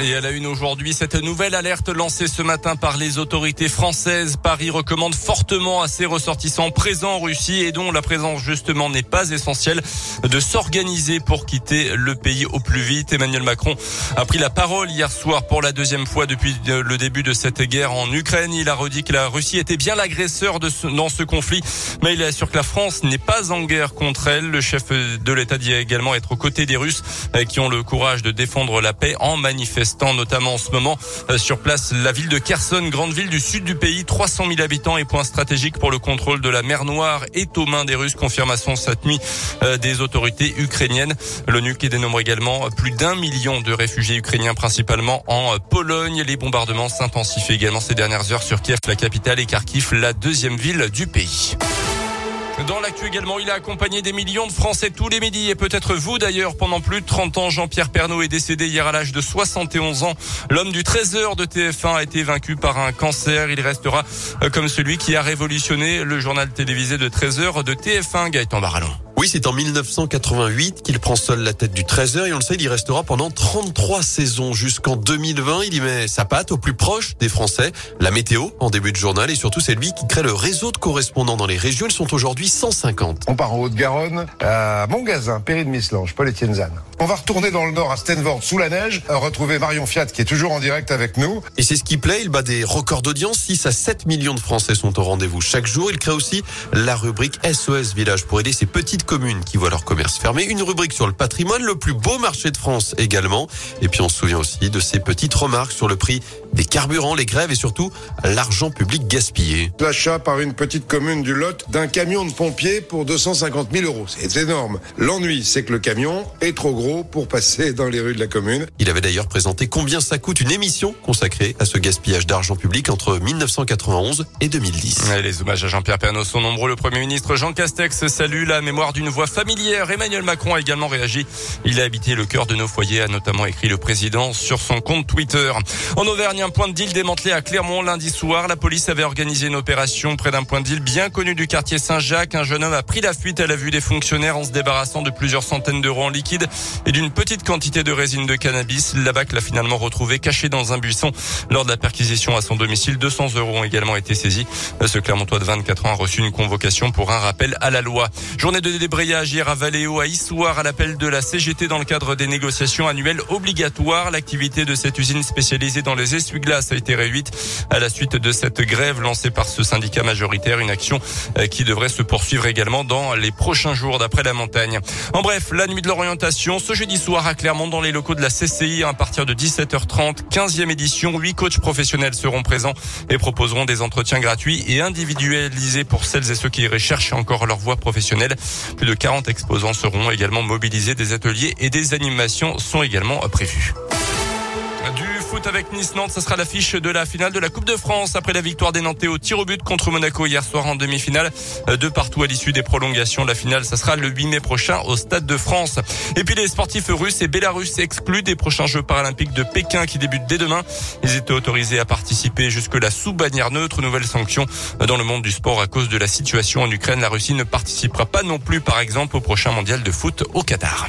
Et à la une aujourd'hui, cette nouvelle alerte lancée ce matin par les autorités françaises. Paris recommande fortement à ses ressortissants présents en Russie et dont la présence justement n'est pas essentielle de s'organiser pour quitter le pays au plus vite. Emmanuel Macron a pris la parole hier soir pour la deuxième fois depuis le début de cette guerre en Ukraine. Il a redit que la Russie était bien l'agresseur dans ce conflit, mais il assure que la France n'est pas en guerre contre elle. Le chef de l'État dit également être aux côtés des Russes euh, qui ont le courage de défendre la paix en manifestant notamment en ce moment euh, sur place la ville de Kherson, grande ville du sud du pays, 300 000 habitants et point stratégique pour le contrôle de la mer Noire est aux mains des Russes. Confirmation cette nuit euh, des autorités ukrainiennes. L'ONU qui dénombre également plus d'un million de réfugiés ukrainiens, principalement en Pologne. Les bombardements s'intensifient également ces dernières heures sur Kiev, la capitale, et Kharkiv, la deuxième ville du pays. Dans l'actu également, il a accompagné des millions de Français tous les midis et peut-être vous d'ailleurs pendant plus de 30 ans. Jean-Pierre Pernaud est décédé hier à l'âge de 71 ans. L'homme du 13h de TF1 a été vaincu par un cancer. Il restera euh, comme celui qui a révolutionné le journal télévisé de 13h de TF1, Gaëtan Barallon. Oui, c'est en 1988 qu'il prend seul la tête du 13h et on le sait, il y restera pendant 33 saisons jusqu'en 2020. Il y met sa patte au plus proche des Français. La météo en début de journal et surtout c'est lui qui crée le réseau de correspondants dans les régions. Ils sont aujourd'hui 150. On part en Haute-Garonne à Montgazin, Péry de Mislange, Paul-Étienne Zan. On va retourner dans le nord à Stenvord sous la neige, retrouver Marion Fiat qui est toujours en direct avec nous. Et c'est ce qui plaît, il bat des records d'audience. 6 à 7 millions de Français sont au rendez-vous chaque jour. Il crée aussi la rubrique SOS Village pour aider ces petites communes qui voient leur commerce fermé. Une rubrique sur le patrimoine, le plus beau marché de France également. Et puis on se souvient aussi de ces petites remarques sur le prix des carburants, les grèves et surtout l'argent public gaspillé. L'achat par une petite commune du Lot d'un camion de pompiers pour 250 000 euros. C'est énorme. L'ennui, c'est que le camion est trop gros pour passer dans les rues de la commune. Il avait d'ailleurs présenté combien ça coûte une émission consacrée à ce gaspillage d'argent public entre 1991 et 2010. les hommages à Jean-Pierre Pernaut sont nombreux. Le Premier ministre Jean Castex salue la mémoire d'une voix familière. Emmanuel Macron a également réagi. Il a habité le cœur de nos foyers, a notamment écrit le président sur son compte Twitter. En Auvergne, un point de deal démantelé à Clermont lundi soir. La police avait organisé une opération près d'un point de deal bien connu du quartier Saint-Jacques. Un jeune homme a pris la fuite à la vue des fonctionnaires en se débarrassant de plusieurs centaines d'euros en liquide et d'une petite quantité de résine de cannabis. La BAC l'a finalement retrouvé caché dans un buisson lors de la perquisition à son domicile. 200 euros ont également été saisis. Ce Clermontois de 24 ans a reçu une convocation pour un rappel à la loi. Journée de débrayage hier à Valéo, à Issoire, à l'appel de la CGT dans le cadre des négociations annuelles obligatoires. L'activité de cette usine spécialisée dans les essuie-glaces a été réduite à la suite de cette grève lancée par ce syndicat majoritaire. Une action euh, qui devrait se poursuivre également dans les prochains jours d'après la montagne. En bref, la nuit de l'orientation, ce jeudi soir à Clermont dans les locaux de la CCI à partir de 17h30, 15e édition. Huit coachs professionnels seront présents et proposeront des entretiens gratuits et individualisés pour celles et ceux qui recherchent encore leur voie professionnelle. Plus de 40 exposants seront également mobilisés. Des ateliers et des animations sont également prévus. Du foot avec Nice-Nantes, ce sera l'affiche de la finale de la Coupe de France après la victoire des Nantais au tir au but contre Monaco hier soir en demi-finale. De partout à l'issue des prolongations, la finale, ça sera le 8 mai prochain au Stade de France. Et puis les sportifs russes et bélarusses exclus des prochains Jeux paralympiques de Pékin qui débutent dès demain. Ils étaient autorisés à participer jusque-là sous bannière neutre. Nouvelle sanction dans le monde du sport à cause de la situation en Ukraine. La Russie ne participera pas non plus, par exemple, au prochain mondial de foot au Qatar.